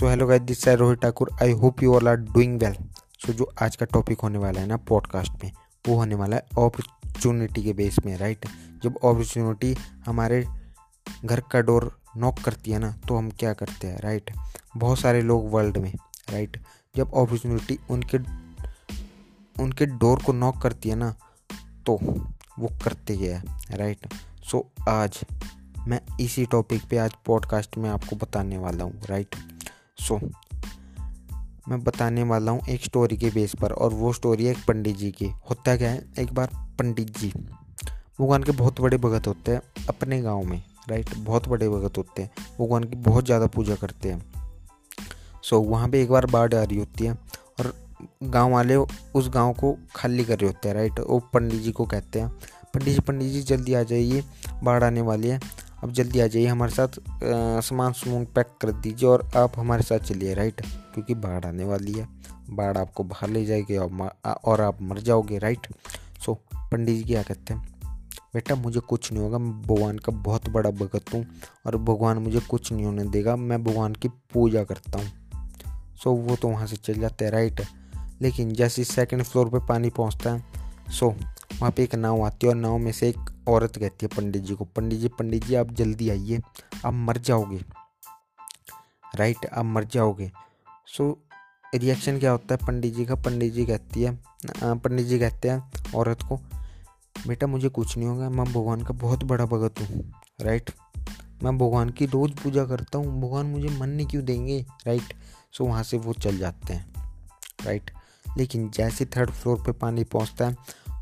So hello guys this है Rohit Thakur I hope you all are doing well so जो आज का topic होने वाला है ना पॉडकास्ट में, वो होने वाला है अपॉर्चुनिटी के बेस में राइट जब अपॉर्चुनिटी हमारे घर का डोर नॉक करती है ना तो हम क्या करते हैं राइट बहुत सारे लोग वर्ल्ड में राइट जब अपॉर्चुनिटी उनके उनके डोर को नॉक करती है ना तो वो करते है राइट सो आज मैं इसी टॉपिक पे आज पॉडकास्ट में आपको बताने वाला हूँ राइट सो, मैं बताने वाला हूँ एक स्टोरी के बेस पर और वो स्टोरी है एक पंडित जी की। होता क्या है? एक बार पंडित जी, भगवान के बहुत बड़े भगत होते हैं अपने गाँव में राइट बहुत बड़े भगत होते हैं, भगवान की बहुत ज़्यादा पूजा करते हैं। सो, वहाँ पे एक बार बाढ़ आ रही होती है और गाँव वाले उस गाँव को खाली कर रहे होते हैं राइट वो पंडित जी को कहते हैं, पंडित जी पंडित जी जल्दी आ जाइए, बाढ़ आने वाली है। अब जल्दी आ जाइए हमारे साथ सामान सामान पैक कर दीजिए और आप हमारे साथ चलिए राइट क्योंकि बाढ़ आने वाली है। बाढ़ आपको बाहर ले जाएगी और आप मर जाओगे राइट सो पंडित जी क्या कहते हैं? बेटा, मुझे कुछ नहीं होगा, मैं भगवान का बहुत बड़ा भगत हूँ और भगवान मुझे कुछ नहीं होने देगा, मैं भगवान की पूजा करता हूँ। सो वो तो वहाँ से चल जाते हैं राइट लेकिन जैसे सेकंड फ्लोर पे पानी पहुँचता है सो वहाँ पे एक नाव आती है और नाव में से एक औरत कहती है पंडित जी को पंडित जी पंडित जी आप जल्दी आइए, आप मर जाओगे। राइट आप मर जाओगे। सो रिएक्शन क्या होता है? पंडित जी का पंडित जी कहती है पंडित जी कहते हैं औरत को, बेटा मुझे कुछ नहीं होगा, मैं भगवान का बहुत बड़ा भगत हूँ। राइट मैं भगवान की रोज़ पूजा करता हूँ, भगवान मुझे मरने क्यों देंगे? राइट सो वहाँ से वो चल जाते हैं। राइट लेकिन जैसे थर्ड फ्लोर पे पानी पहुँचता है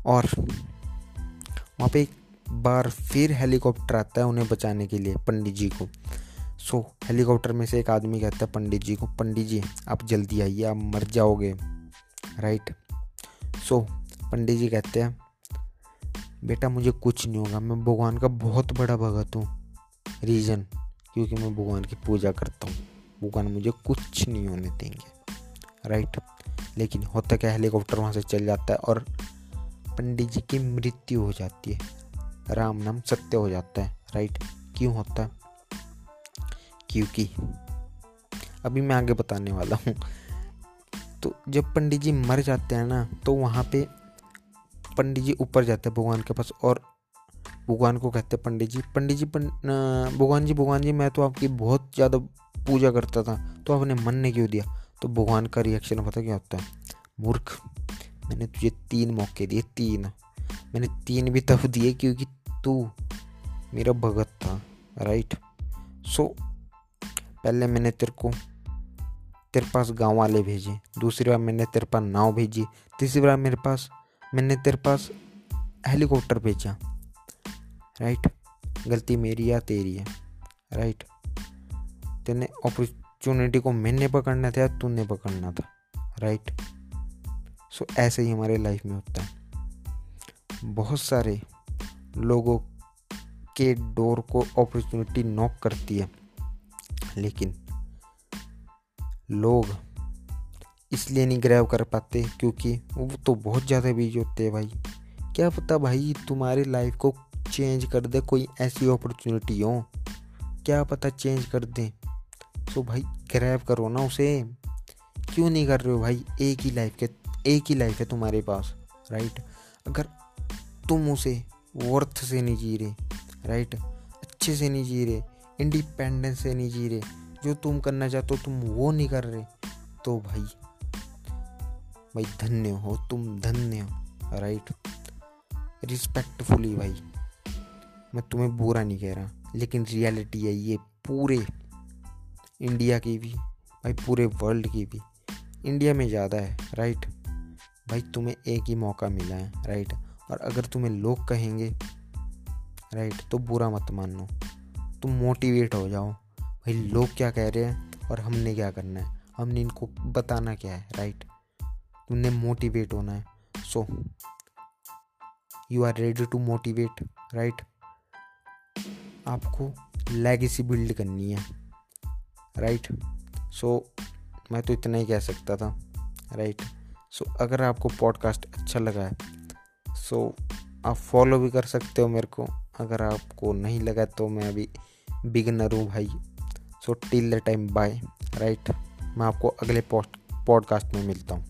और वहाँ पे एक बार फिर हेलीकॉप्टर आता है उन्हें बचाने के लिए पंडित जी को। सो so, हेलीकॉप्टर में से एक आदमी कहता है पंडित जी को पंडित जी आप जल्दी आइए आप मर जाओगे। राइट सो so, पंडित जी कहते हैं बेटा मुझे कुछ नहीं होगा मैं भगवान का बहुत बड़ा भगत हूँ। रीज़न क्योंकि मैं भगवान की पूजा करता हूँ। भगवान मुझे कुछ नहीं होने देंगे। राइट लेकिन होता क्या हेलीकॉप्टर वहाँ से चल जाता है और पंडित जी की मृत्यु हो जाती है। राम नाम सत्य हो जाता है राइट क्यों होता है? क्योंकि, अभी मैं आगे बताने वाला हूँ। तो जब पंडित जी मर जाते हैं ना तो वहाँ पे पंडित जी ऊपर जाते हैं भगवान के पास और भगवान को कहते हैं पंडित जी पंडित जी भगवान जी भगवान जी, मैं तो आपकी बहुत ज़्यादा पूजा करता था तो आपने मन ने क्यों दिया? तो भगवान का रिएक्शन पता क्या होता है? मूर्ख, मैंने तुझे तीन मौके दिए, तीन। मैंने तीन भी तब दिए क्योंकि तू मेरा भगत था राइट सो पहले मैंने तेरे को, तेरे पास गाँव वाले भेजे, दूसरी बार मैंने तेरे पास नाव भेजी, तीसरी बार मेरे पास, मैंने तेरे पास हेलीकॉप्टर भेजा राइट गलती मेरी या तेरी है राइट तेने अपॉर्चुनिटी को मैंने पकड़ना था या तूने पकड़ना था राइट सो ऐसे ही हमारे लाइफ में होता है। बहुत सारे लोगों के डोर को अपॉर्चुनिटी नॉक करती है। लेकिन लोग इसलिए नहीं ग्रैब कर पाते क्योंकि वो तो बहुत ज़्यादा बिज़ी होते हैं भाई। क्या पता भाई तुम्हारी लाइफ को चेंज कर दे, कोई ऐसी अपॉर्चुनिटी हो। क्या पता चेंज कर दे। तो भाई ग्रैब करो ना उसे। क्यों नहीं कर रहे हो भाई? एक ही लाइफ के, एक ही लाइफ है तुम्हारे पास राइट अगर तुम उसे वर्थ से नहीं जी रहे राइट अच्छे से नहीं जी रहे इंडिपेंडेंस से नहीं जी रहे। जो तुम करना चाहते हो, तुम वो नहीं कर रहे। तो भाई भाई धन्य हो, तुम धन्य हो राइट रिस्पेक्टफुली भाई, मैं तुम्हें बुरा नहीं कह रहा, लेकिन रियलिटी है ये पूरे इंडिया की भी, भाई पूरे वर्ल्ड की भी। इंडिया में ज़्यादा है राइट भाई तुम्हें एक ही मौका मिला है राइट और अगर तुम्हें लोग कहेंगे राइट तो बुरा मत मानो तुम मोटिवेट हो जाओ। भाई लोग क्या कह रहे हैं और हमने क्या करना है? हमने इनको बताना क्या है राइट तुमने मोटिवेट होना है। So you are ready to motivate right आपको लेगेसी बिल्ड करनी है राइट सो मैं तो इतना ही कह सकता था राइट सो so, अगर आपको पॉडकास्ट अच्छा लगा है सो आप फॉलो भी कर सकते हो मेरे को। अगर आपको नहीं लगा तो मैं अभी बिगनर हूँ भाई। So till the time bye right मैं आपको अगले पॉडकास्ट में मिलता हूँ।